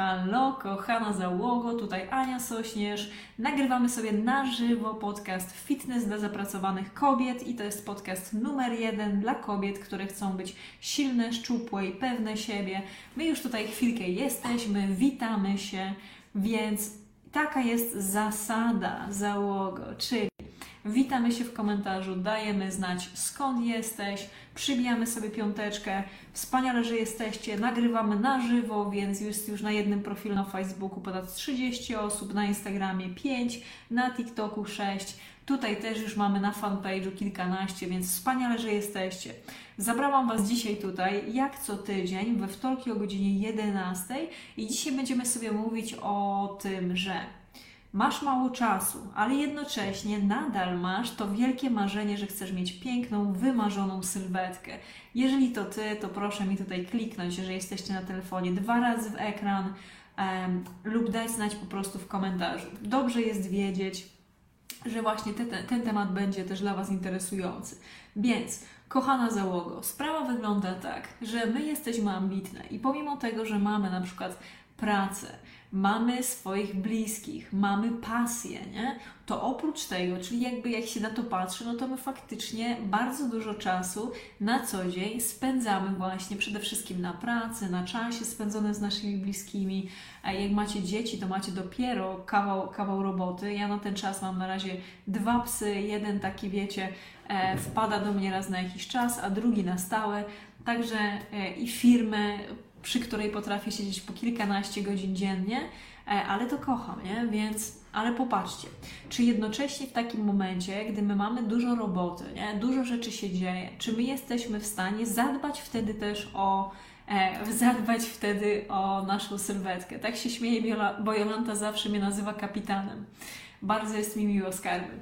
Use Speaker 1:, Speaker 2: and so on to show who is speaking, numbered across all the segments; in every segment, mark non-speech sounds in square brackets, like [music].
Speaker 1: halo, kochana załogo, tutaj Ania Sośnierz. Nagrywamy sobie na żywo podcast Fitness dla zapracowanych kobiet i to jest podcast numer jeden dla kobiet, które chcą być silne, szczupłe i pewne siebie. My już tutaj chwilkę jesteśmy, witamy się, więc taka jest zasada załogo, czyli witamy się w komentarzu, dajemy znać skąd jesteś, przybijamy sobie piąteczkę. Wspaniale, że jesteście. Nagrywamy na żywo, więc jest już na jednym profilu na Facebooku ponad 30 osób, na Instagramie 5, na TikToku 6. Tutaj też już mamy na fanpage'u kilkanaście, więc wspaniale, że jesteście. Zabrałam Was dzisiaj tutaj, jak co tydzień, we wtorki o godzinie 11 i dzisiaj będziemy sobie mówić o tym, że masz mało czasu, ale jednocześnie nadal masz to wielkie marzenie, że chcesz mieć piękną, wymarzoną sylwetkę. Jeżeli to ty, to proszę mi tutaj kliknąć, jeżeli jesteście na telefonie, dwa razy w ekran um, lub dać znać po prostu w komentarzu. Dobrze jest wiedzieć, że właśnie te, ten, ten temat będzie też dla Was interesujący. Więc, kochana załogo, sprawa wygląda tak, że my jesteśmy ambitne i pomimo tego, że mamy na przykład pracę, mamy swoich bliskich, mamy pasję, nie? To oprócz tego, czyli jakby jak się na to patrzy, no to my faktycznie bardzo dużo czasu na co dzień spędzamy właśnie przede wszystkim na pracy, na czasie spędzonym z naszymi bliskimi. A jak macie dzieci, to macie dopiero kawał, kawał roboty. Ja na ten czas mam na razie dwa psy, jeden taki wiecie, e, wpada do mnie raz na jakiś czas, a drugi na stałe. Także e, i firmę przy której potrafię siedzieć po kilkanaście godzin dziennie, e, ale to kocham, nie? Więc, ale popatrzcie, czy jednocześnie w takim momencie, gdy my mamy dużo roboty, nie? dużo rzeczy się dzieje, czy my jesteśmy w stanie zadbać wtedy też o e, [laughs] zadbać wtedy o naszą sylwetkę. Tak się śmieje, bo Jolanta zawsze mnie nazywa kapitanem. Bardzo jest mi miło, skarby.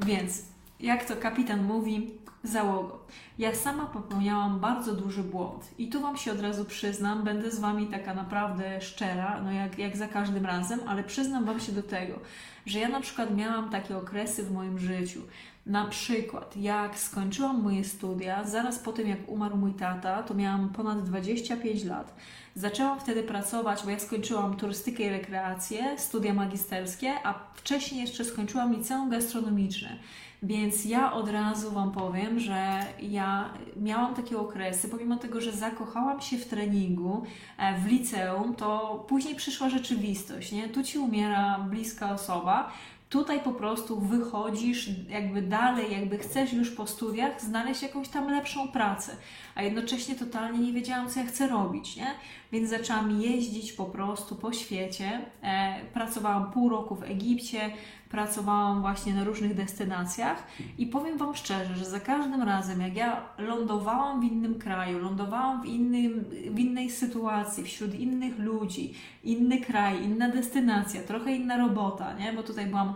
Speaker 1: Więc, jak to kapitan mówi, załogo. Ja sama popełniałam bardzo duży błąd i tu Wam się od razu przyznam, będę z Wami taka naprawdę szczera, no jak, jak za każdym razem, ale przyznam Wam się do tego, że ja na przykład miałam takie okresy w moim życiu. Na przykład, jak skończyłam moje studia, zaraz po tym jak umarł mój tata, to miałam ponad 25 lat. Zaczęłam wtedy pracować, bo ja skończyłam turystykę i rekreację, studia magisterskie, a wcześniej jeszcze skończyłam liceum gastronomiczne. Więc ja od razu Wam powiem, że ja miałam takie okresy, pomimo tego, że zakochałam się w treningu e, w liceum, to później przyszła rzeczywistość, nie? Tu Ci umiera bliska osoba, tutaj po prostu wychodzisz jakby dalej, jakby chcesz już po studiach znaleźć jakąś tam lepszą pracę, a jednocześnie totalnie nie wiedziałam, co ja chcę robić, nie? Więc zaczęłam jeździć po prostu po świecie. E, pracowałam pół roku w Egipcie, pracowałam właśnie na różnych destynacjach i powiem Wam szczerze, że za każdym razem, jak ja lądowałam w innym kraju, lądowałam w, innym, w innej sytuacji, wśród innych ludzi, inny kraj, inna destynacja, trochę inna robota, nie? bo tutaj byłam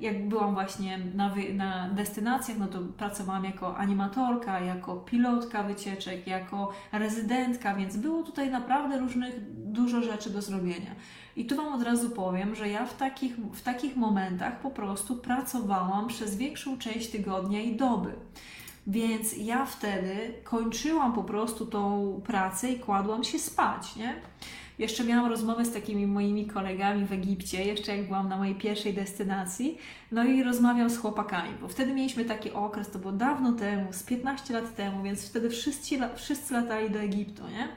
Speaker 1: jak byłam właśnie na, na destynacjach, no to pracowałam jako animatorka, jako pilotka wycieczek, jako rezydentka, więc było tutaj naprawdę różnych, dużo rzeczy do zrobienia. I tu Wam od razu powiem, że ja w takich, w takich momentach po prostu pracowałam przez większą część tygodnia i doby. Więc ja wtedy kończyłam po prostu tą pracę i kładłam się spać, nie? Jeszcze miałam rozmowę z takimi moimi kolegami w Egipcie, jeszcze jak byłam na mojej pierwszej destynacji, no i rozmawiam z chłopakami, bo wtedy mieliśmy taki okres, to było dawno temu, z 15 lat temu, więc wtedy wszyscy, wszyscy latali do Egiptu, nie?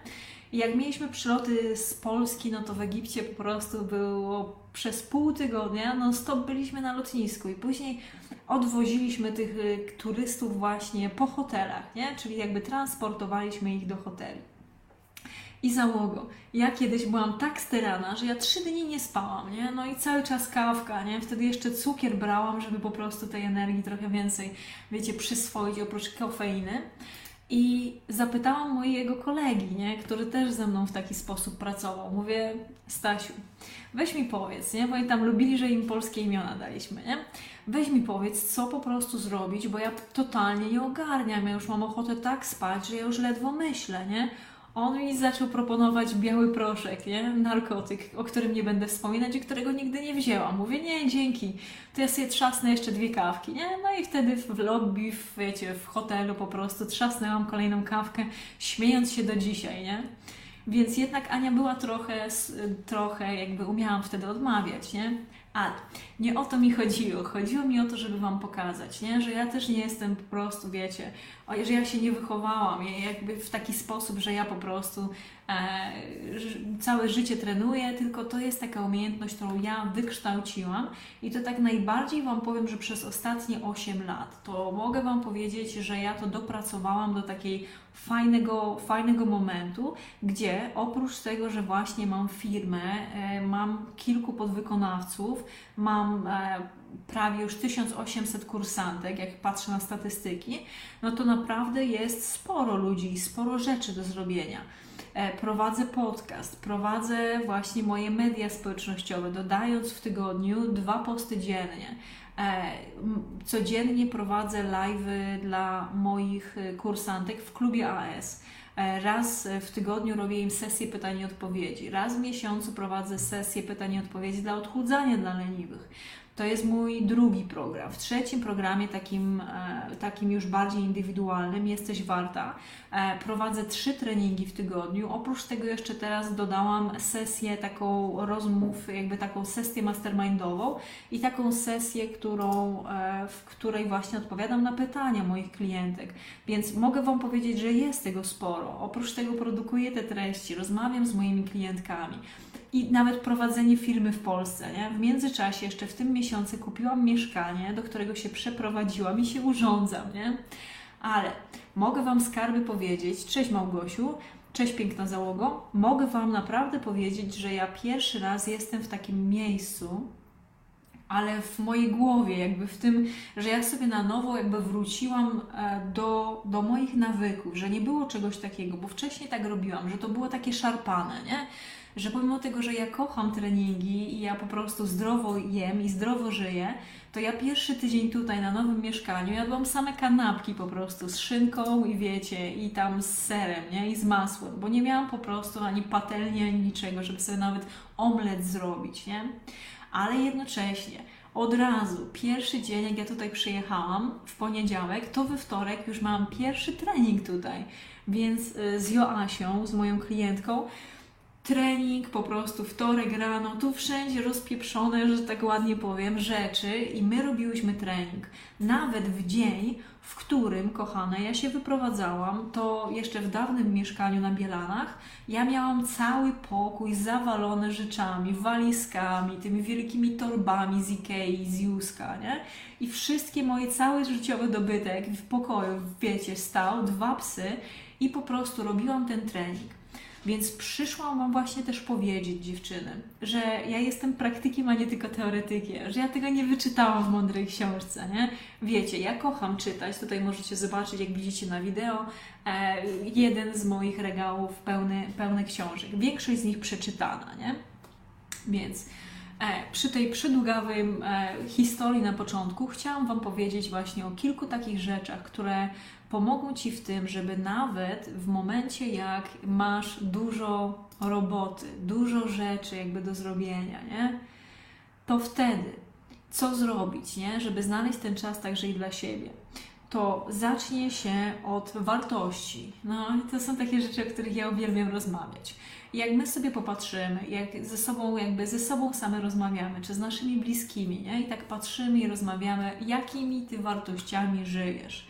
Speaker 1: I jak mieliśmy przyloty z Polski, no to w Egipcie po prostu było przez pół tygodnia, no stop byliśmy na lotnisku i później odwoziliśmy tych y, turystów właśnie po hotelach, nie? Czyli jakby transportowaliśmy ich do hoteli. I załogo. Ja kiedyś byłam tak sterana, że ja trzy dni nie spałam, nie? No i cały czas kawka, nie? Wtedy jeszcze cukier brałam, żeby po prostu tej energii trochę więcej, wiecie, przyswoić oprócz kofeiny. I zapytałam mojego kolegi, nie, który też ze mną w taki sposób pracował. Mówię, Stasiu, weź mi powiedz, nie? Bo oni tam lubili, że im polskie imiona daliśmy, nie? Weź mi powiedz, co po prostu zrobić, bo ja totalnie nie ogarniam. Ja już mam ochotę tak spać, że ja już ledwo myślę, nie? On mi zaczął proponować biały proszek, nie? narkotyk, o którym nie będę wspominać i którego nigdy nie wzięłam. Mówię, nie, dzięki, to ja sobie trzasnę jeszcze dwie kawki, nie? No i wtedy w lobby, w, wiecie, w hotelu po prostu trzasnęłam kolejną kawkę, śmiejąc się do dzisiaj, nie? Więc jednak Ania była trochę, trochę jakby umiałam wtedy odmawiać, nie? Ale nie o to mi chodziło. Chodziło mi o to, żeby Wam pokazać, nie? że ja też nie jestem po prostu, wiecie, że ja się nie wychowałam jakby w taki sposób, że ja po prostu całe życie trenuję, tylko to jest taka umiejętność, którą ja wykształciłam i to tak najbardziej Wam powiem, że przez ostatnie 8 lat to mogę Wam powiedzieć, że ja to dopracowałam do takiej fajnego, fajnego momentu, gdzie oprócz tego, że właśnie mam firmę, e, mam kilku podwykonawców, mam e, prawie już 1800 kursantek, jak patrzę na statystyki, no to naprawdę jest sporo ludzi sporo rzeczy do zrobienia. E, prowadzę podcast, prowadzę właśnie moje media społecznościowe, dodając w tygodniu dwa posty dziennie. E, codziennie prowadzę live'y dla moich e, kursantek w klubie AS. Raz w tygodniu robię im sesję pytań i odpowiedzi. Raz w miesiącu prowadzę sesję pytań i odpowiedzi dla odchudzania dla leniwych. To jest mój drugi program. W trzecim programie, takim, e, takim już bardziej indywidualnym, Jesteś Warta, e, prowadzę trzy treningi w tygodniu. Oprócz tego jeszcze teraz dodałam sesję taką rozmów, jakby taką sesję mastermindową i taką sesję, którą, e, w której właśnie odpowiadam na pytania moich klientek. Więc mogę Wam powiedzieć, że jest tego sporo. Oprócz tego produkuję te treści, rozmawiam z moimi klientkami i nawet prowadzenie firmy w Polsce. Nie? W międzyczasie, jeszcze w tym miesiącu, kupiłam mieszkanie, do którego się przeprowadziłam i się urządzam. Nie? Ale mogę Wam skarby powiedzieć, cześć Małgosiu, cześć piękna załogo, mogę Wam naprawdę powiedzieć, że ja pierwszy raz jestem w takim miejscu, ale w mojej głowie, jakby w tym, że ja sobie na nowo jakby wróciłam e, do, do moich nawyków, że nie było czegoś takiego, bo wcześniej tak robiłam, że to było takie szarpane, nie? że pomimo tego, że ja kocham treningi i ja po prostu zdrowo jem i zdrowo żyję, to ja pierwszy tydzień tutaj na nowym mieszkaniu jadłam same kanapki po prostu z szynką i wiecie, i tam z serem, nie? I z masłem, bo nie miałam po prostu ani patelni, ani niczego, żeby sobie nawet omlet zrobić, nie? Ale jednocześnie od razu, pierwszy dzień, jak ja tutaj przyjechałam w poniedziałek, to we wtorek już mam pierwszy trening tutaj. Więc y, z Joasią, z moją klientką, trening, po prostu wtorek rano, tu wszędzie rozpieprzone, że tak ładnie powiem, rzeczy i my robiłyśmy trening. Nawet w dzień, w którym, kochane, ja się wyprowadzałam, to jeszcze w dawnym mieszkaniu na Bielanach, ja miałam cały pokój zawalony rzeczami, walizkami, tymi wielkimi torbami z Ikei, z Juska, nie? I wszystkie moje, cały życiowy dobytek w pokoju, wiecie, stał, dwa psy i po prostu robiłam ten trening. Więc przyszłam Wam właśnie też powiedzieć, dziewczyny, że ja jestem praktykiem, a nie tylko teoretykiem, że ja tego nie wyczytałam w mądrej książce, nie? Wiecie, ja kocham czytać, tutaj możecie zobaczyć, jak widzicie na wideo, e, jeden z moich regałów pełny, pełny książek. Większość z nich przeczytana, nie? Więc e, przy tej przydługawej historii na początku chciałam Wam powiedzieć właśnie o kilku takich rzeczach, które pomogą Ci w tym, żeby nawet w momencie, jak masz dużo roboty, dużo rzeczy jakby do zrobienia, nie? To wtedy co zrobić, nie? Żeby znaleźć ten czas także i dla siebie. To zacznie się od wartości. No to są takie rzeczy, o których ja uwielbiam rozmawiać. Jak my sobie popatrzymy, jak ze sobą, jakby ze sobą same rozmawiamy, czy z naszymi bliskimi, nie? I tak patrzymy i rozmawiamy, jakimi ty wartościami żyjesz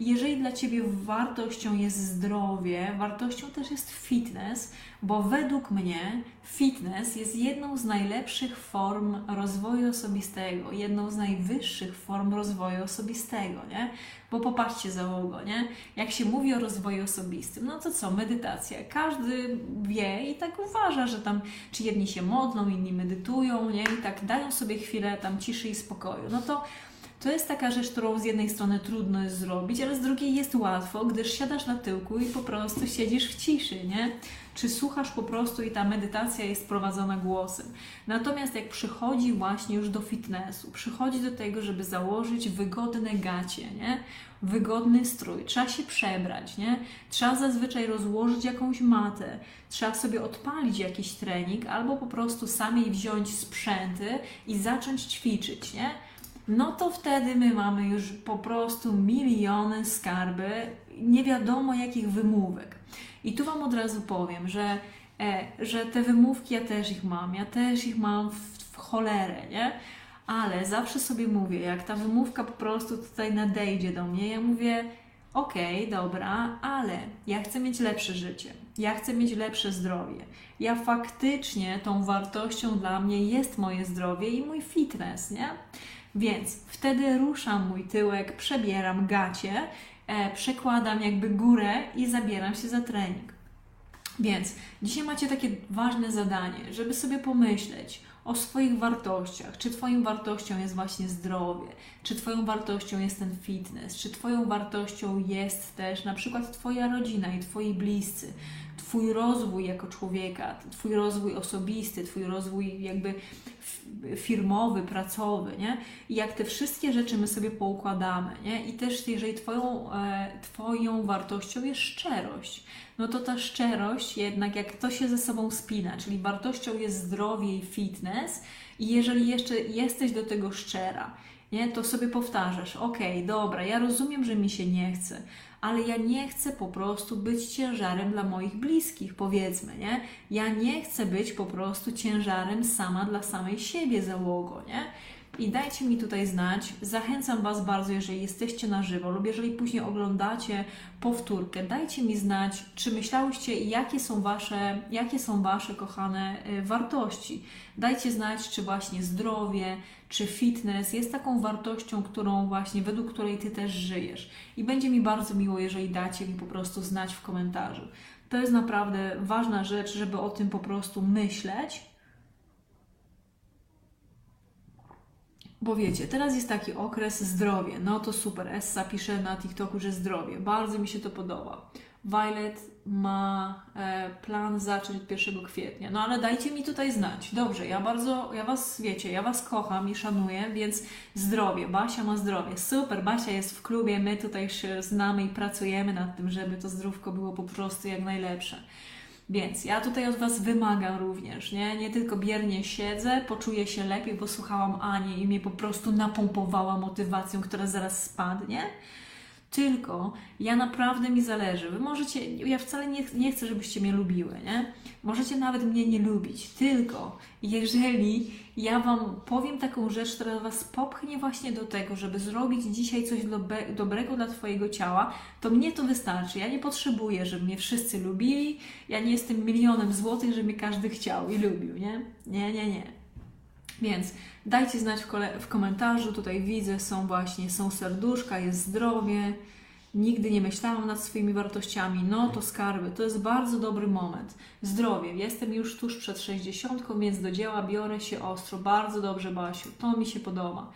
Speaker 1: jeżeli dla Ciebie wartością jest zdrowie, wartością też jest fitness, bo według mnie fitness jest jedną z najlepszych form rozwoju osobistego, jedną z najwyższych form rozwoju osobistego, nie? Bo popatrzcie załogo, nie? Jak się mówi o rozwoju osobistym, no to co, medytacja. Każdy wie i tak uważa, że tam, czy jedni się modlą, inni medytują, nie? I tak dają sobie chwilę tam ciszy i spokoju. No to to jest taka rzecz, którą z jednej strony trudno jest zrobić, ale z drugiej jest łatwo, gdyż siadasz na tyłku i po prostu siedzisz w ciszy, nie? Czy słuchasz po prostu i ta medytacja jest prowadzona głosem. Natomiast jak przychodzi właśnie już do fitnessu, przychodzi do tego, żeby założyć wygodne gacie, nie? Wygodny strój, trzeba się przebrać, nie? Trzeba zazwyczaj rozłożyć jakąś matę, trzeba sobie odpalić jakiś trening albo po prostu sami wziąć sprzęty i zacząć ćwiczyć, nie? No to wtedy my mamy już po prostu miliony skarby, nie wiadomo jakich wymówek. I tu Wam od razu powiem, że e, że te wymówki ja też ich mam, ja też ich mam w, w cholerę, nie? Ale zawsze sobie mówię, jak ta wymówka po prostu tutaj nadejdzie do mnie, ja mówię, okej, okay, dobra, ale ja chcę mieć lepsze życie, ja chcę mieć lepsze zdrowie. Ja faktycznie tą wartością dla mnie jest moje zdrowie i mój fitness, nie? Więc wtedy ruszam mój tyłek, przebieram gacie, e, przekładam jakby górę i zabieram się za trening. Więc dzisiaj macie takie ważne zadanie, żeby sobie pomyśleć o swoich wartościach. Czy Twoją wartością jest właśnie zdrowie? Czy Twoją wartością jest ten fitness? Czy Twoją wartością jest też na przykład Twoja rodzina i Twoi bliscy? Twój rozwój jako człowieka, Twój rozwój osobisty, Twój rozwój jakby firmowy, pracowy, nie? I jak te wszystkie rzeczy my sobie poukładamy, nie? I też jeżeli Twoją, e, twoją wartością jest szczerość, no to ta szczerość jednak jak to się ze sobą spina, czyli wartością jest zdrowie i fitness i jeżeli jeszcze jesteś do tego szczera, nie, to sobie powtarzasz, ok, dobra, ja rozumiem, że mi się nie chce, ale ja nie chcę po prostu być ciężarem dla moich bliskich, powiedzmy, nie? Ja nie chcę być po prostu ciężarem sama dla samej siebie załogo, nie? I dajcie mi tutaj znać. Zachęcam Was bardzo, jeżeli jesteście na żywo lub jeżeli później oglądacie powtórkę, dajcie mi znać, czy myślałyście, jakie są Wasze, jakie są Wasze kochane y, wartości. Dajcie znać, czy właśnie zdrowie, czy fitness jest taką wartością, którą właśnie, według której Ty też żyjesz. I będzie mi bardzo miło, jeżeli dacie mi po prostu znać w komentarzu. To jest naprawdę ważna rzecz, żeby o tym po prostu myśleć, Bo wiecie, teraz jest taki okres zdrowie. No to super. Essa pisze na TikToku, że zdrowie. Bardzo mi się to podoba. Violet ma e, plan zacząć od 1 kwietnia. No ale dajcie mi tutaj znać. Dobrze, ja bardzo, ja Was, wiecie, ja Was kocham i szanuję, więc zdrowie. Basia ma zdrowie. Super, Basia jest w klubie, my tutaj się znamy i pracujemy nad tym, żeby to zdrówko było po prostu jak najlepsze. Więc ja tutaj od Was wymagam również, nie? Nie tylko biernie siedzę, poczuję się lepiej, bo słuchałam Ani i mnie po prostu napompowała motywacją, która zaraz spadnie. Tylko ja naprawdę mi zależy. Wy możecie, ja wcale nie, nie chcę, żebyście mnie lubiły, nie? Możecie nawet mnie nie lubić, tylko jeżeli ja Wam powiem taką rzecz, która Was popchnie właśnie do tego, żeby zrobić dzisiaj coś dobrego dla Twojego ciała, to mnie to wystarczy. Ja nie potrzebuję, żeby mnie wszyscy lubili. Ja nie jestem milionem złotych, żeby mnie każdy chciał i lubił, nie? Nie, nie, nie. Więc dajcie znać w, w komentarzu. Tutaj widzę, są właśnie, są serduszka, jest zdrowie nigdy nie myślałam nad swoimi wartościami, no to skarby, to jest bardzo dobry moment. Zdrowie, jestem już tuż przed 60, więc do dzieła biorę się ostro. Bardzo dobrze, Basiu, to mi się podoba.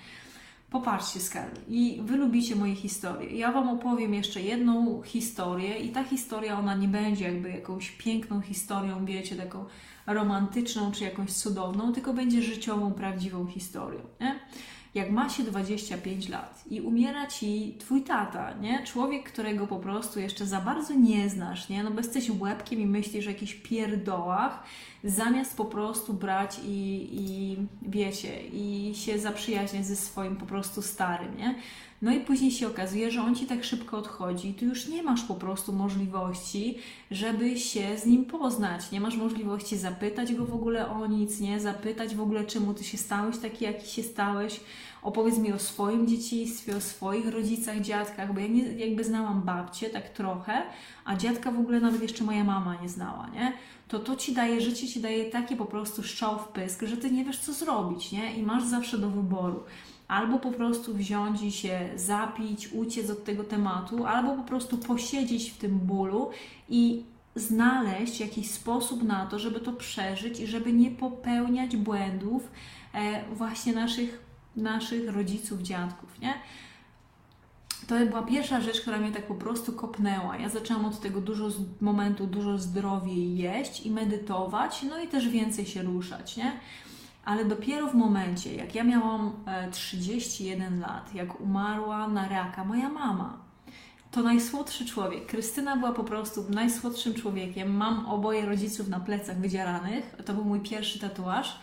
Speaker 1: Popatrzcie, skarby. I wy lubicie moje historie. Ja wam opowiem jeszcze jedną historię, i ta historia, ona nie będzie jakby jakąś piękną historią, wiecie, taką romantyczną czy jakąś cudowną, tylko będzie życiową, prawdziwą historią. Nie? jak ma się 25 lat i umiera ci twój tata, nie? Człowiek, którego po prostu jeszcze za bardzo nie znasz, nie? No bo jesteś łebkiem i myślisz o jakichś pierdołach, zamiast po prostu brać i, i wiecie, i się zaprzyjaźniać ze swoim po prostu starym, nie? No i później się okazuje, że on ci tak szybko odchodzi ty już nie masz po prostu możliwości, żeby się z nim poznać. Nie masz możliwości zapytać go w ogóle o nic, nie? Zapytać w ogóle, czemu ty się stałeś taki, jaki się stałeś. Opowiedz mi o swoim dzieciństwie, o swoich rodzicach, dziadkach, bo ja nie, jakby znałam babcię tak trochę, a dziadka w ogóle nawet jeszcze moja mama nie znała, nie? To to ci daje, życie ci daje takie po prostu szczał w pysk, że ty nie wiesz co zrobić, nie? I masz zawsze do wyboru albo po prostu wziąć i się zapić, uciec od tego tematu, albo po prostu posiedzieć w tym bólu i znaleźć jakiś sposób na to, żeby to przeżyć i żeby nie popełniać błędów e, właśnie naszych, naszych rodziców, dziadków, nie? To była pierwsza rzecz, która mnie tak po prostu kopnęła. Ja zaczęłam od tego dużo momentu dużo zdrowiej jeść i medytować, no i też więcej się ruszać, nie? Ale dopiero w momencie, jak ja miałam 31 e, lat, jak umarła na raka moja mama, to najsłodszy człowiek. Krystyna była po prostu najsłodszym człowiekiem. Mam oboje rodziców na plecach wydzieranych. To był mój pierwszy tatuaż.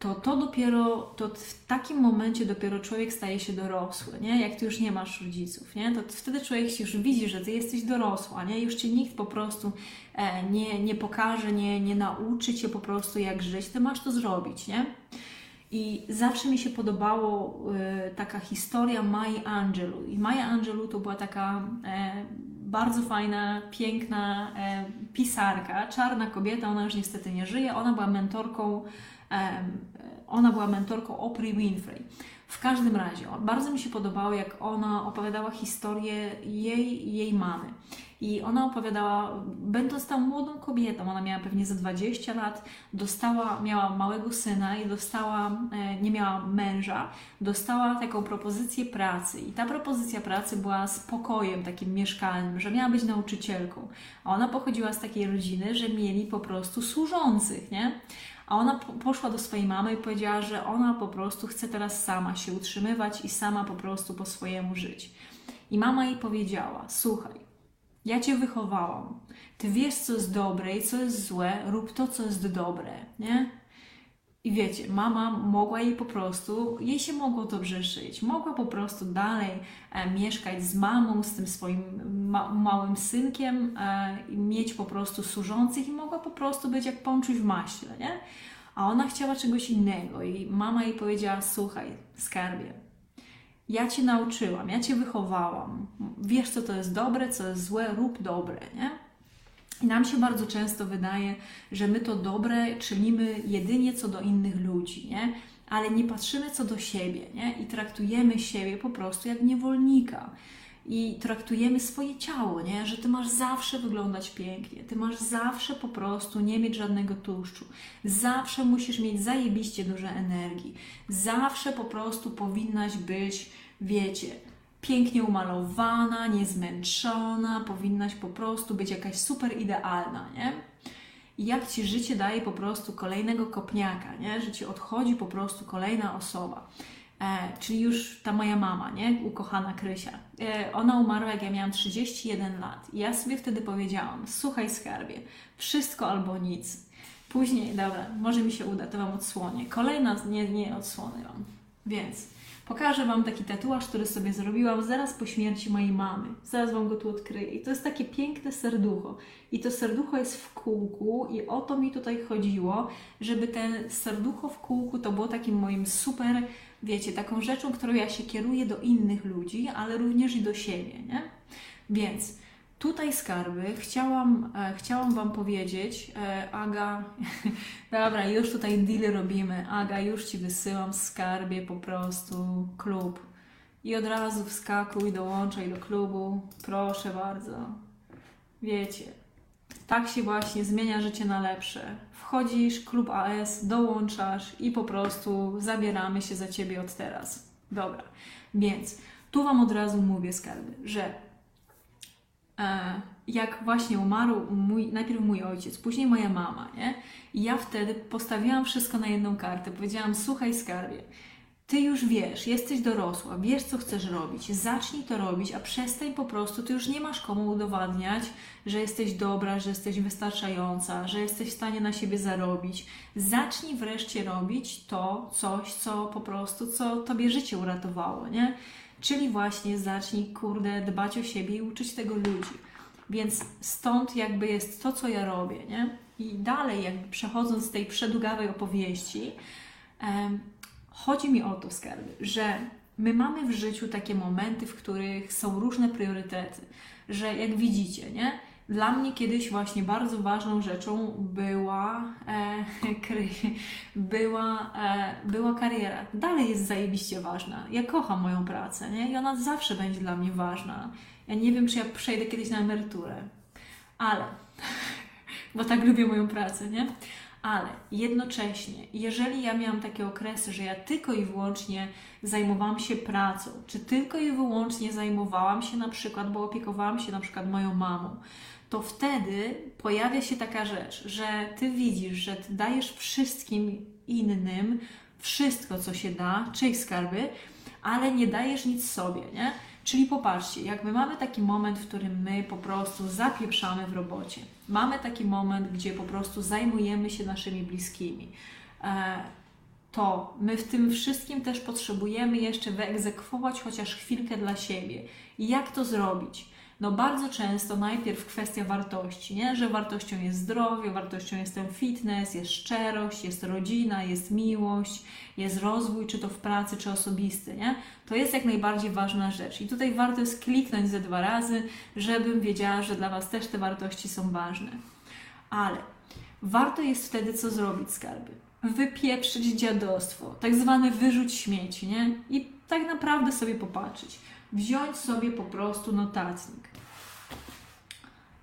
Speaker 1: To to dopiero, to w takim momencie dopiero człowiek staje się dorosły, nie? Jak ty już nie masz rodziców, nie? To wtedy człowiek się już widzi, że ty jesteś dorosła, nie? Już cię nikt po prostu e, nie, nie pokaże, nie, nie nauczy cię po prostu jak żyć, ty masz to zrobić, nie? I zawsze mi się podobało e, taka historia Mai Angelou. I Maja Angelou to była taka e, bardzo fajna, piękna e, pisarka, czarna kobieta, ona już niestety nie żyje, ona była mentorką ona była mentorką Oprah Winfrey. W każdym razie, bardzo mi się podobało, jak ona opowiadała historię jej jej mamy. I ona opowiadała, będąc tą młodą kobietą, ona miała pewnie za 20 lat, dostała, miała małego syna i dostała, e, nie miała męża, dostała taką propozycję pracy. I ta propozycja pracy była spokojem takim mieszkalnym, że miała być nauczycielką. A ona pochodziła z takiej rodziny, że mieli po prostu służących, nie? A ona poszła do swojej mamy i powiedziała, że ona po prostu chce teraz sama się utrzymywać i sama po prostu po swojemu żyć. I mama jej powiedziała: Słuchaj, ja cię wychowałam. Ty wiesz, co jest dobre i co jest złe, rób to, co jest dobre, nie? I wiecie, mama mogła jej po prostu, jej się mogło dobrze żyć, mogła po prostu dalej e, mieszkać z mamą, z tym swoim ma małym synkiem, e, mieć po prostu służących i mogła po prostu być jak pączuś w maśle, nie? A ona chciała czegoś innego i mama jej powiedziała, słuchaj, skarbie, ja Cię nauczyłam, ja Cię wychowałam, wiesz co to jest dobre, co jest złe, rób dobre, nie? Nam się bardzo często wydaje, że my to dobre czynimy jedynie co do innych ludzi, nie? ale nie patrzymy co do siebie nie? i traktujemy siebie po prostu jak niewolnika. I traktujemy swoje ciało, nie? że ty masz zawsze wyglądać pięknie, ty masz zawsze po prostu nie mieć żadnego tłuszczu, zawsze musisz mieć zajebiście dużo energii, zawsze po prostu powinnaś być, wiecie, pięknie umalowana, niezmęczona, powinnaś po prostu być jakaś super idealna, nie? I jak Ci życie daje po prostu kolejnego kopniaka, nie? Że Ci odchodzi po prostu kolejna osoba. E, czyli już ta moja mama, nie? Ukochana Krysia. E, ona umarła, jak ja miałam 31 lat. I ja sobie wtedy powiedziałam, słuchaj skarbie, wszystko albo nic. Później, dobra, może mi się uda, to Wam odsłonię. Kolejna, nie, nie odsłony Wam. Więc Pokażę Wam taki tatuaż, który sobie zrobiłam zaraz po śmierci mojej mamy. Zaraz Wam go tu odkryję. I to jest takie piękne serducho. I to serducho jest w kółku i o to mi tutaj chodziło, żeby ten serducho w kółku to było takim moim super, wiecie, taką rzeczą, którą ja się kieruję do innych ludzi, ale również i do siebie, nie? Więc Tutaj skarby chciałam, e, chciałam Wam powiedzieć, e, Aga, [laughs] dobra, już tutaj deal robimy, Aga, już Ci wysyłam skarbie po prostu klub i od razu wskakuj, dołączaj do klubu, proszę bardzo. Wiecie, tak się właśnie zmienia życie na lepsze. Wchodzisz, klub AS, dołączasz i po prostu zabieramy się za Ciebie od teraz. Dobra, więc tu Wam od razu mówię skarby, że jak właśnie umarł mój, najpierw mój ojciec, później moja mama, nie? I ja wtedy postawiłam wszystko na jedną kartę. Powiedziałam, słuchaj skarbie, ty już wiesz, jesteś dorosła, wiesz co chcesz robić, zacznij to robić, a przestań po prostu, ty już nie masz komu udowadniać, że jesteś dobra, że jesteś wystarczająca, że jesteś w stanie na siebie zarobić. Zacznij wreszcie robić to coś, co po prostu, co tobie życie uratowało, nie? Czyli właśnie zacznij, kurde, dbać o siebie i uczyć tego ludzi. Więc stąd jakby jest to, co ja robię, nie? I dalej, jakby przechodząc z tej przedługawej opowieści, chodzi mi o to, skarby, że my mamy w życiu takie momenty, w których są różne priorytety, że jak widzicie, nie? Dla mnie kiedyś właśnie bardzo ważną rzeczą była, e, [laughs] była, e, była kariera. Dalej jest zajebiście ważna. Ja kocham moją pracę nie? i ona zawsze będzie dla mnie ważna. Ja nie wiem, czy ja przejdę kiedyś na emeryturę, ale, [laughs] bo tak lubię moją pracę, nie? Ale jednocześnie, jeżeli ja miałam takie okresy, że ja tylko i wyłącznie zajmowałam się pracą, czy tylko i wyłącznie zajmowałam się na przykład, bo opiekowałam się na przykład moją mamą, to wtedy pojawia się taka rzecz, że ty widzisz, że ty dajesz wszystkim innym wszystko, co się da, czyjś skarby, ale nie dajesz nic sobie, nie? Czyli popatrzcie, jak my mamy taki moment, w którym my po prostu zapieprzamy w robocie, mamy taki moment, gdzie po prostu zajmujemy się naszymi bliskimi, e, to my w tym wszystkim też potrzebujemy jeszcze wyegzekwować chociaż chwilkę dla siebie. I jak to zrobić? No bardzo często najpierw kwestia wartości, nie? że wartością jest zdrowie, wartością jest ten fitness, jest szczerość, jest rodzina, jest miłość, jest rozwój, czy to w pracy, czy osobisty. Nie? To jest jak najbardziej ważna rzecz. I tutaj warto jest kliknąć ze dwa razy, żebym wiedziała, że dla Was też te wartości są ważne. Ale warto jest wtedy co zrobić, skarby? Wypieprzyć dziadostwo, tak zwane wyrzuć śmieci, nie? I tak naprawdę sobie popatrzeć. Wziąć sobie po prostu notatnik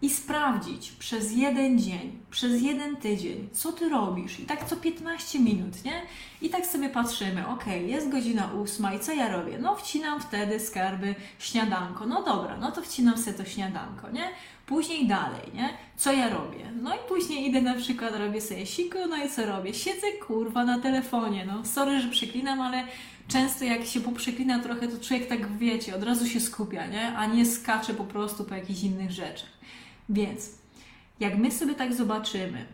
Speaker 1: i sprawdzić przez jeden dzień, przez jeden tydzień, co ty robisz. I tak co 15 minut, nie? I tak sobie patrzymy, ok, jest godzina ósma i co ja robię? No wcinam wtedy skarby śniadanko. No dobra, no to wcinam sobie to śniadanko, nie? Później dalej, nie? Co ja robię? No i później idę na przykład, robię sobie siku, no i co robię? Siedzę kurwa na telefonie, no sorry, że przeklinam, ale często jak się poprzeklina trochę, to człowiek tak, wiecie, od razu się skupia, nie? A nie skacze po prostu po jakichś innych rzeczach. Więc jak my sobie tak zobaczymy,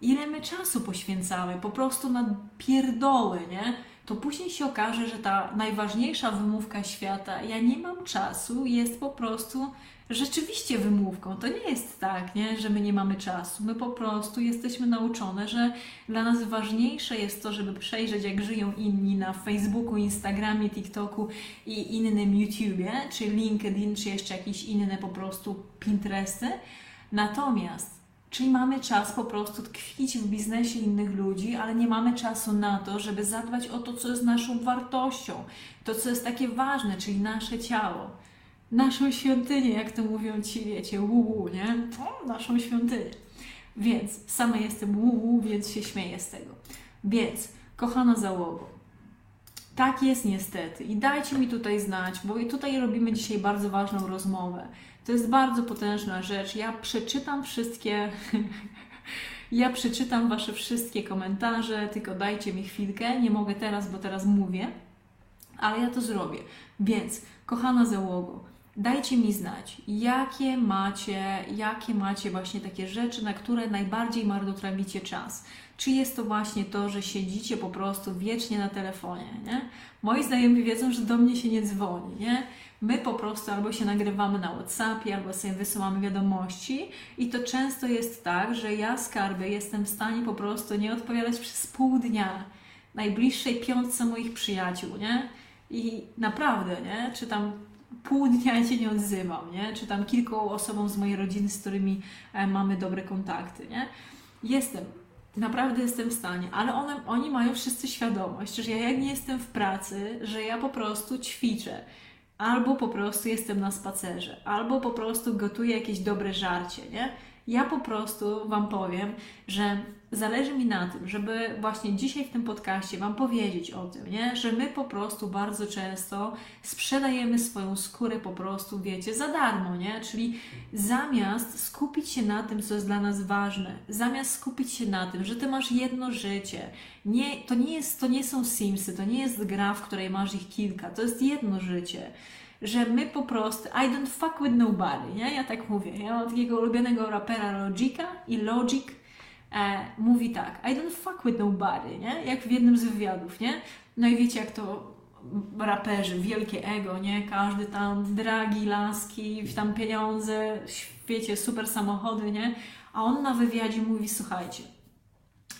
Speaker 1: ile my czasu poświęcamy po prostu na pierdoły, nie? To później się okaże, że ta najważniejsza wymówka świata, ja nie mam czasu, jest po prostu rzeczywiście wymówką. To nie jest tak, nie? że my nie mamy czasu. My po prostu jesteśmy nauczone, że dla nas ważniejsze jest to, żeby przejrzeć, jak żyją inni na Facebooku, Instagramie, TikToku i innym YouTubie, czy LinkedIn, czy jeszcze jakieś inne po prostu Pinteresty. Natomiast Czyli mamy czas po prostu tkwić w biznesie innych ludzi, ale nie mamy czasu na to, żeby zadbać o to, co jest naszą wartością, to, co jest takie ważne, czyli nasze ciało naszą świątynię, jak to mówią ci, wiecie, wu, nie? O, naszą świątynię. Więc sama jestem wu, więc się śmieję z tego. Więc, kochana załogo, tak jest niestety. I dajcie mi tutaj znać, bo tutaj robimy dzisiaj bardzo ważną rozmowę. To jest bardzo potężna rzecz. Ja przeczytam wszystkie. [laughs] ja przeczytam Wasze wszystkie komentarze, tylko dajcie mi chwilkę. Nie mogę teraz, bo teraz mówię, ale ja to zrobię. Więc, kochana załogo, Dajcie mi znać, jakie macie, jakie macie właśnie takie rzeczy, na które najbardziej marnotrawicie czas. Czy jest to właśnie to, że siedzicie po prostu wiecznie na telefonie, nie? Moi znajomi wiedzą, że do mnie się nie dzwoni, nie? My po prostu albo się nagrywamy na WhatsAppie, albo sobie wysyłamy wiadomości i to często jest tak, że ja skarby jestem w stanie po prostu nie odpowiadać przez pół dnia najbliższej piątce moich przyjaciół, nie? I naprawdę, nie? Czy tam pół dnia się nie odzywam, nie? Czy tam kilku osobom z mojej rodziny, z którymi e, mamy dobre kontakty, nie? Jestem, naprawdę jestem w stanie, ale one, oni mają wszyscy świadomość, że ja jak nie jestem w pracy, że ja po prostu ćwiczę, albo po prostu jestem na spacerze, albo po prostu gotuję jakieś dobre żarcie, nie? Ja po prostu Wam powiem, że zależy mi na tym, żeby właśnie dzisiaj w tym podcaście Wam powiedzieć o tym, nie? że my po prostu bardzo często sprzedajemy swoją skórę po prostu, wiecie, za darmo, nie? Czyli zamiast skupić się na tym, co jest dla nas ważne, zamiast skupić się na tym, że Ty masz jedno życie, nie, to, nie jest, to nie są Simsy, to nie jest gra, w której masz ich kilka, to jest jedno życie że my po prostu I don't fuck with nobody, nie? Ja tak mówię. Ja mam takiego ulubionego rapera Logica i Logic e, mówi tak I don't fuck with nobody, nie? Jak w jednym z wywiadów, nie? No i wiecie jak to raperzy, wielkie ego, nie? Każdy tam dragi, laski, tam pieniądze, wiecie, super samochody, nie? A on na wywiadzie mówi, słuchajcie,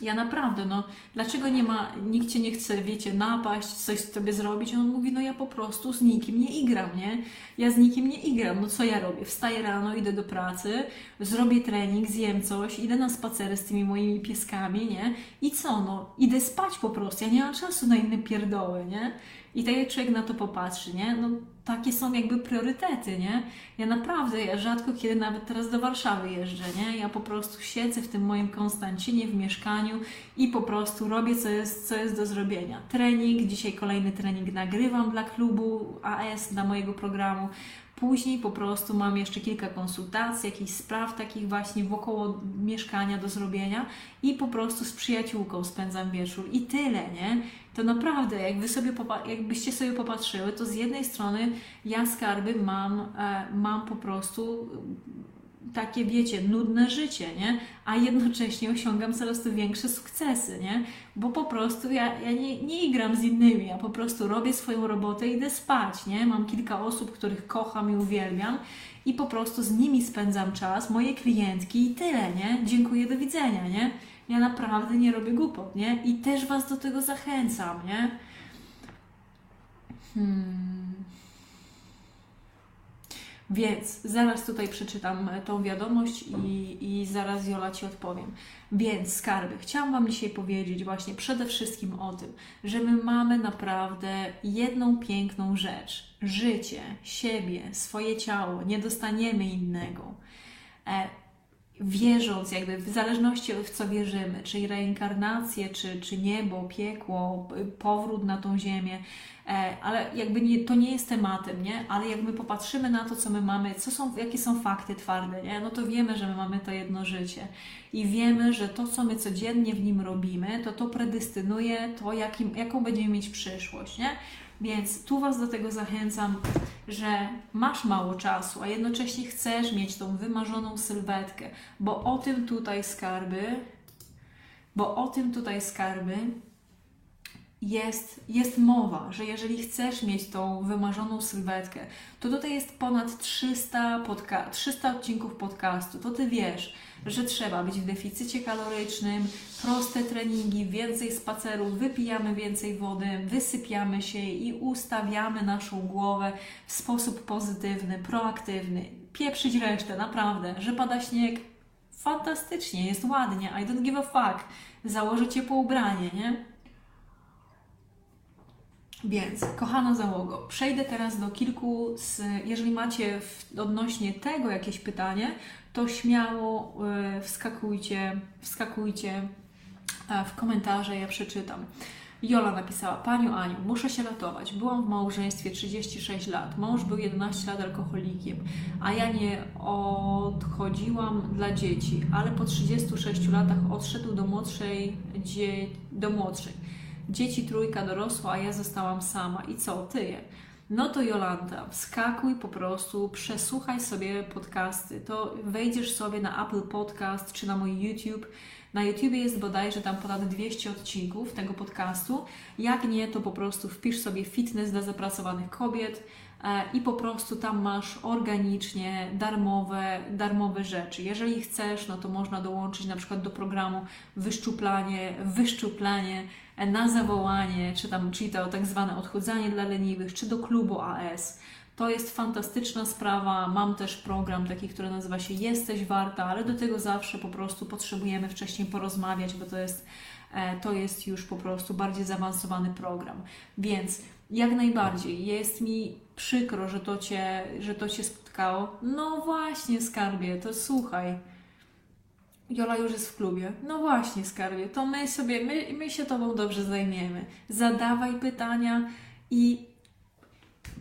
Speaker 1: ja naprawdę, no, dlaczego nie ma, nikt cię nie chce, wiecie, napaść, coś sobie zrobić? On mówi, no ja po prostu z nikim nie igram, nie? Ja z nikim nie igram, no co ja robię? Wstaję rano, idę do pracy, zrobię trening, zjem coś, idę na spacery z tymi moimi pieskami, nie? I co, no, idę spać po prostu, ja nie mam czasu na inne pierdoły, nie? I tak jak człowiek na to popatrzy, nie? No, takie są jakby priorytety, nie? Ja naprawdę, ja rzadko kiedy nawet teraz do Warszawy jeżdżę, nie? Ja po prostu siedzę w tym moim Konstancinie w mieszkaniu i po prostu robię, co jest, co jest do zrobienia. Trening, dzisiaj kolejny trening nagrywam dla klubu AS, dla mojego programu. Później po prostu mam jeszcze kilka konsultacji, jakichś spraw takich właśnie wokoło mieszkania do zrobienia i po prostu z przyjaciółką spędzam wieczór i tyle, nie? To naprawdę, jak wy sobie jakbyście sobie popatrzyły, to z jednej strony ja skarby mam, e, mam po prostu takie, wiecie, nudne życie, nie? A jednocześnie osiągam coraz to większe sukcesy, nie? Bo po prostu ja, ja nie, nie igram z innymi, ja po prostu robię swoją robotę i idę spać, nie? Mam kilka osób, których kocham i uwielbiam i po prostu z nimi spędzam czas, moje klientki i tyle, nie? Dziękuję, do widzenia, nie? Ja naprawdę nie robię głupot, nie? I też Was do tego zachęcam, nie? Hmm. Więc zaraz tutaj przeczytam tą wiadomość i, i zaraz Jola Ci odpowiem. Więc skarby, chciałam Wam dzisiaj powiedzieć właśnie przede wszystkim o tym, że my mamy naprawdę jedną piękną rzecz. Życie, siebie, swoje ciało, nie dostaniemy innego. Wierząc, jakby w zależności w co wierzymy, czy reinkarnację, czy, czy niebo, piekło, powrót na tą ziemię, e, ale jakby nie, to nie jest tematem, nie? Ale jak my popatrzymy na to, co my mamy, co są, jakie są fakty twarde, nie? No to wiemy, że my mamy to jedno życie i wiemy, że to, co my codziennie w nim robimy, to to predystynuje to, jakim, jaką będziemy mieć przyszłość, nie? Więc tu Was do tego zachęcam, że masz mało czasu, a jednocześnie chcesz mieć tą wymarzoną sylwetkę, bo o tym tutaj skarby, bo o tym tutaj skarby jest, jest mowa, że jeżeli chcesz mieć tą wymarzoną sylwetkę, to tutaj jest ponad 300, podca- 300 odcinków podcastu, to Ty wiesz, że trzeba być w deficycie kalorycznym, proste treningi, więcej spacerów, wypijamy więcej wody, wysypiamy się i ustawiamy naszą głowę w sposób pozytywny, proaktywny. Pieprzyć resztę, naprawdę, że pada śnieg, fantastycznie, jest ładnie, I don't give a fuck. Założę ciepłe ubranie, nie? Więc, kochana załogo, przejdę teraz do kilku, z, jeżeli macie w, odnośnie tego jakieś pytanie, to śmiało y, wskakujcie, wskakujcie e, w komentarze, ja przeczytam. Jola napisała, Paniu Aniu, muszę się ratować. Byłam w małżeństwie 36 lat. Mąż był 11 lat alkoholikiem, a ja nie odchodziłam dla dzieci, ale po 36 latach odszedł do młodszej, dzie, do młodszej. Dzieci trójka dorosła, a ja zostałam sama. I co, ty? No to Jolanta, wskakuj po prostu, przesłuchaj sobie podcasty. To wejdziesz sobie na Apple Podcast czy na mój YouTube. Na YouTube jest bodajże tam ponad 200 odcinków tego podcastu. Jak nie, to po prostu wpisz sobie fitness dla zapracowanych kobiet e, i po prostu tam masz organicznie darmowe, darmowe rzeczy. Jeżeli chcesz, no to można dołączyć na przykład do programu wyszczuplanie, wyszczuplanie na zawołanie, czy tam, czyli to tak zwane odchudzanie dla leniwych, czy do klubu AS. To jest fantastyczna sprawa. Mam też program taki, który nazywa się Jesteś Warta, ale do tego zawsze po prostu potrzebujemy wcześniej porozmawiać, bo to jest, e, to jest już po prostu bardziej zaawansowany program. Więc jak najbardziej jest mi przykro, że to Cię, że to cię spotkało. No właśnie, skarbie, to słuchaj Jola już jest w klubie. No właśnie, skarbie, to my sobie, my, my się Tobą dobrze zajmiemy. Zadawaj pytania i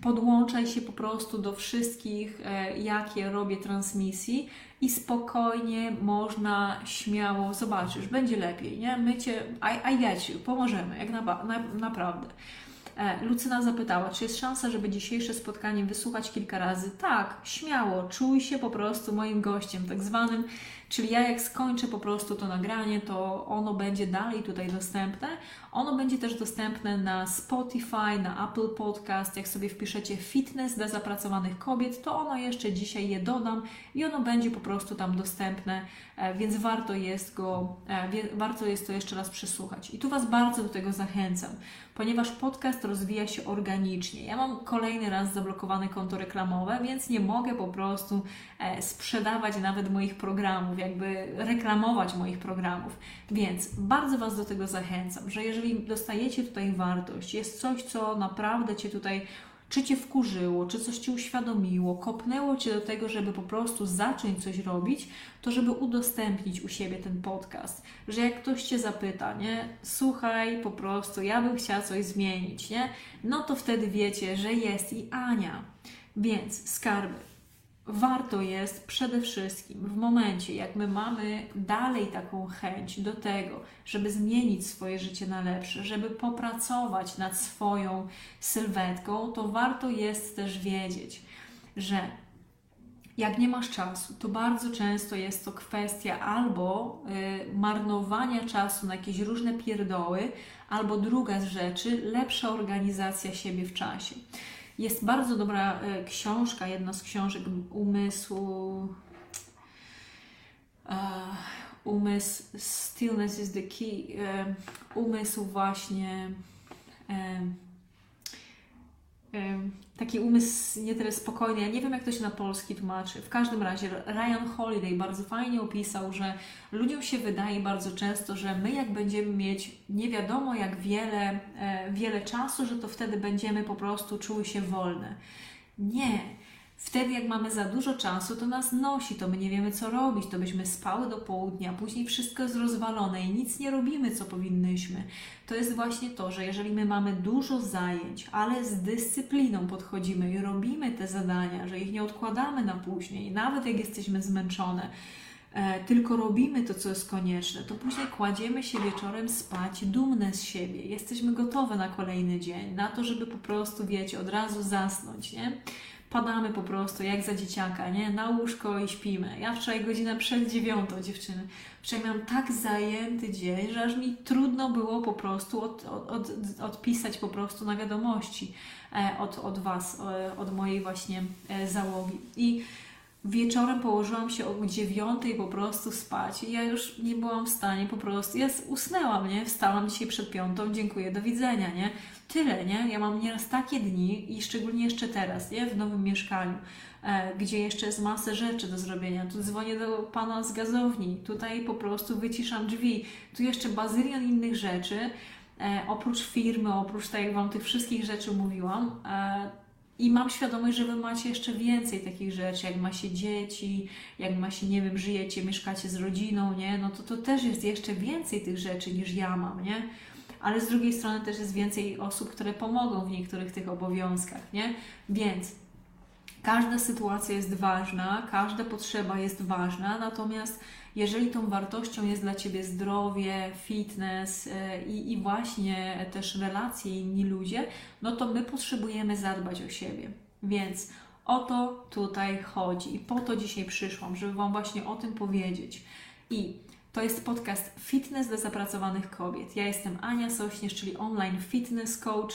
Speaker 1: podłączaj się po prostu do wszystkich, e, jakie robię transmisji i spokojnie można śmiało, zobaczysz, będzie lepiej, nie? My Cię, I, I get you, pomożemy, jak na, na, naprawdę. E, Lucyna zapytała, czy jest szansa, żeby dzisiejsze spotkanie wysłuchać kilka razy? Tak, śmiało, czuj się po prostu moim gościem, tak zwanym Czyli ja jak skończę po prostu to nagranie, to ono będzie dalej tutaj dostępne. Ono będzie też dostępne na Spotify, na Apple Podcast. Jak sobie wpiszecie fitness dla zapracowanych kobiet, to ono jeszcze dzisiaj je dodam i ono będzie po prostu tam dostępne, e, więc warto jest go, e, warto jest to jeszcze raz przesłuchać. I tu Was bardzo do tego zachęcam, ponieważ podcast rozwija się organicznie. Ja mam kolejny raz zablokowane konto reklamowe, więc nie mogę po prostu e, sprzedawać nawet moich programów jakby reklamować moich programów. Więc bardzo Was do tego zachęcam, że jeżeli dostajecie tutaj wartość, jest coś, co naprawdę Cię tutaj czy Cię wkurzyło, czy coś Cię uświadomiło, kopnęło Cię do tego, żeby po prostu zacząć coś robić, to żeby udostępnić u siebie ten podcast. Że jak ktoś Cię zapyta, nie, słuchaj, po prostu ja bym chciała coś zmienić, nie, no to wtedy wiecie, że jest i Ania. Więc skarby, warto jest przede wszystkim w momencie, jak my mamy dalej taką chęć do tego, żeby zmienić swoje życie na lepsze, żeby popracować nad swoją sylwetką, to warto jest też wiedzieć, że jak nie masz czasu, to bardzo często jest to kwestia albo y, marnowania czasu na jakieś różne pierdoły, albo druga z rzeczy, lepsza organizacja siebie w czasie. Jest bardzo dobra y, książka, jedna z książek umysłu. Uh, umysł, stillness is the key. Uh, umysł właśnie. Taki umysł nie tyle spokojny. Ja nie wiem, jak to się na polski tłumaczy. W każdym razie Ryan Holiday bardzo fajnie opisał, że ludziom się wydaje bardzo często, że my jak będziemy mieć nie wiadomo jak wiele, e, wiele czasu, że to wtedy będziemy po prostu czuły się wolne. Nie. Wtedy, jak mamy za dużo czasu, to nas nosi, to my nie wiemy, co robić, to byśmy spały do południa, później wszystko jest rozwalone i nic nie robimy, co powinnyśmy. To jest właśnie to, że jeżeli my mamy dużo zajęć, ale z dyscypliną podchodzimy i robimy te zadania, że ich nie odkładamy na później, nawet jak jesteśmy zmęczone, e, tylko robimy to, co jest konieczne, to później kładziemy się wieczorem spać dumne z siebie. Jesteśmy gotowe na kolejny dzień, na to, żeby po prostu, wiecie, od razu zasnąć, nie? Padamy po prostu jak za dzieciaka, nie? Na łóżko i śpimy. Ja wczoraj godzinę przed dziewiątą dziewczyny. Wczoraj miałam tak zajęty dzień, że aż mi trudno było po prostu od, od, od, odpisać po prostu na wiadomości e, od, od Was, e, od mojej właśnie e, załogi. I wieczorem położyłam się o dziewiątej po prostu spać i ja już nie byłam w stanie po prostu, ja usnęłam, nie? Wstałam dzisiaj przed piątą, dziękuję, do widzenia, nie? Tyle, nie? Ja mam nieraz takie dni i szczególnie jeszcze teraz, nie? W nowym mieszkaniu, e, gdzie jeszcze jest masę rzeczy do zrobienia. Tu dzwonię do pana z gazowni, tutaj po prostu wyciszam drzwi, tu jeszcze bazylion innych rzeczy, e, oprócz firmy, oprócz tak jak Wam tych wszystkich rzeczy mówiłam, e, i mam świadomość, że Wy macie jeszcze więcej takich rzeczy, jak ma się dzieci, jak ma się, nie wiem, żyjecie, mieszkacie z rodziną, nie? No to to też jest jeszcze więcej tych rzeczy niż ja mam, nie? Ale z drugiej strony też jest więcej osób, które pomogą w niektórych tych obowiązkach, nie? Więc każda sytuacja jest ważna, każda potrzeba jest ważna, natomiast jeżeli tą wartością jest dla Ciebie zdrowie, fitness e, i, i właśnie też relacje inni ludzie, no to my potrzebujemy zadbać o siebie. Więc o to tutaj chodzi i po to dzisiaj przyszłam, żeby Wam właśnie o tym powiedzieć. I to jest podcast Fitness dla zapracowanych kobiet. Ja jestem Ania Sośnierz, czyli online fitness coach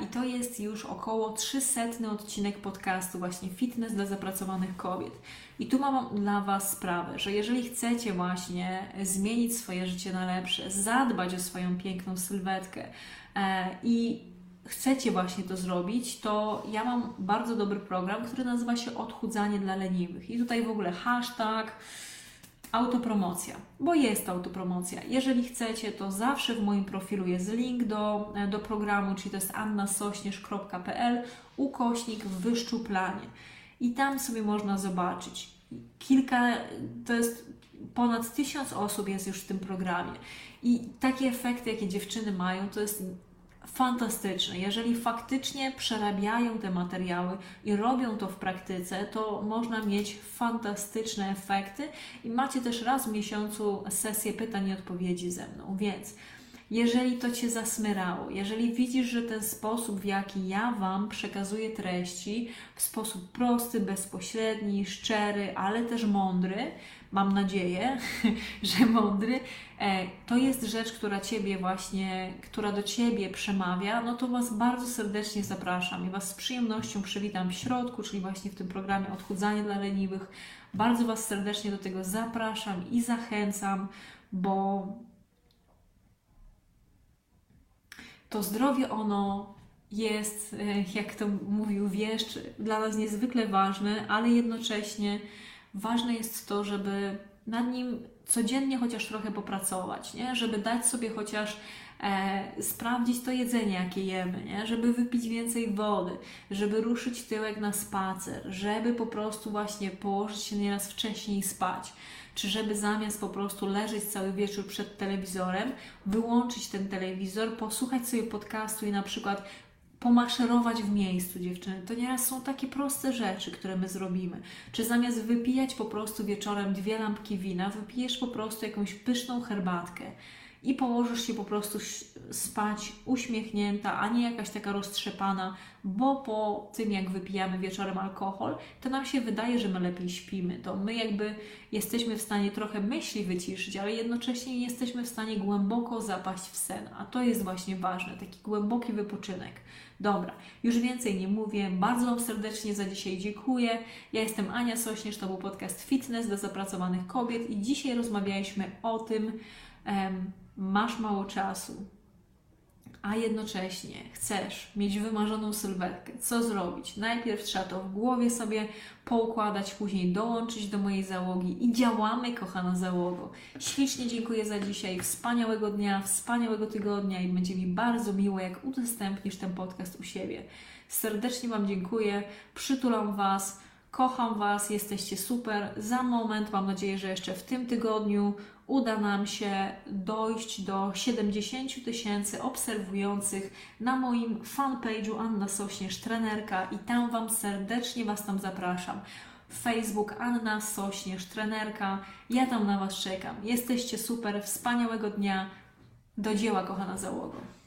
Speaker 1: I to jest już około 300 odcinek podcastu, właśnie Fitness dla zapracowanych kobiet. I tu mam dla Was sprawę, że jeżeli chcecie właśnie zmienić swoje życie na lepsze, zadbać o swoją piękną sylwetkę e, i chcecie właśnie to zrobić, to ja mam bardzo dobry program, który nazywa się Odchudzanie dla leniwych. I tutaj w ogóle hashtag autopromocja, bo jest autopromocja. Jeżeli chcecie, to zawsze w moim profilu jest link do, do programu, czyli to jest annasośnierz.pl ukośnik wyszczuplanie. I tam sobie można zobaczyć. Kilka, to jest ponad tysiąc osób jest już w tym programie. I takie efekty, jakie dziewczyny mają, to jest fantastyczne. Jeżeli faktycznie przerabiają te materiały i robią to w praktyce, to można mieć fantastyczne efekty i macie też raz w miesiącu sesję pytań i odpowiedzi ze mną. Więc jeżeli to Cię zasmyrało, jeżeli widzisz, że ten sposób, w jaki ja Wam przekazuję treści, w sposób prosty, bezpośredni, szczery, ale też mądry, mam nadzieję, [laughs] że mądry, e, to jest rzecz, która Ciebie właśnie, która do Ciebie przemawia, no to Was bardzo serdecznie zapraszam i Was z przyjemnością przywitam w środku, czyli właśnie w tym programie Odchudzanie dla leniwych. Bardzo Was serdecznie do tego zapraszam i zachęcam, bo to zdrowie ono jest, e, jak to mówił wieszcz, dla nas niezwykle ważne, ale jednocześnie ważne jest to, żeby nad nim codziennie chociaż trochę popracować, nie? żeby dać sobie chociaż e, sprawdzić to jedzenie, jakie jemy, nie? żeby wypić więcej wody, żeby ruszyć tyłek na spacer, żeby po prostu właśnie położyć się nieraz wcześniej spać, czy żeby zamiast po prostu leżeć cały wieczór przed telewizorem, wyłączyć ten telewizor, posłuchać sobie podcastu i na przykład pomaszerować w miejscu, dziewczyny. To nieraz są takie proste rzeczy, które my zrobimy. Czy zamiast wypijać po prostu wieczorem dwie lampki wina, wypijesz po prostu jakąś pyszną herbatkę i położysz się po prostu spać uśmiechnięta, a nie jakaś taka roztrzepana, bo po tym jak wypijamy wieczorem alkohol, to nam się wydaje, że my lepiej śpimy. To my jakby jesteśmy w stanie trochę myśli wyciszyć, ale jednocześnie nie jesteśmy w stanie głęboko zapaść w sen. A to jest właśnie ważne, taki głęboki wypoczynek. Dobra, już więcej nie mówię. Bardzo serdecznie za dzisiaj dziękuję. Ja jestem Ania Sośnierz, to był podcast Fitness dla zapracowanych kobiet i dzisiaj rozmawialiśmy o tym, em, masz mało czasu, a jednocześnie chcesz mieć wymarzoną sylwetkę, co zrobić? Najpierw trzeba to w głowie sobie poukładać, później dołączyć do mojej załogi i działamy, kochana załogo. Ślicznie dziękuję za dzisiaj, wspaniałego dnia, wspaniałego tygodnia i będzie mi bardzo miło, jak udostępnisz ten podcast u siebie. Serdecznie Wam dziękuję, przytulam Was. Kocham Was, jesteście super. Za moment, mam nadzieję, że jeszcze w tym tygodniu uda nam się dojść do 70 tysięcy obserwujących na moim fanpage'u Anna Sośnierz Trenerka i tam Wam serdecznie Was tam zapraszam. Facebook Anna Sośnierz Trenerka. Ja tam na Was czekam. Jesteście super, wspaniałego dnia. Do dzieła, kochana załogo.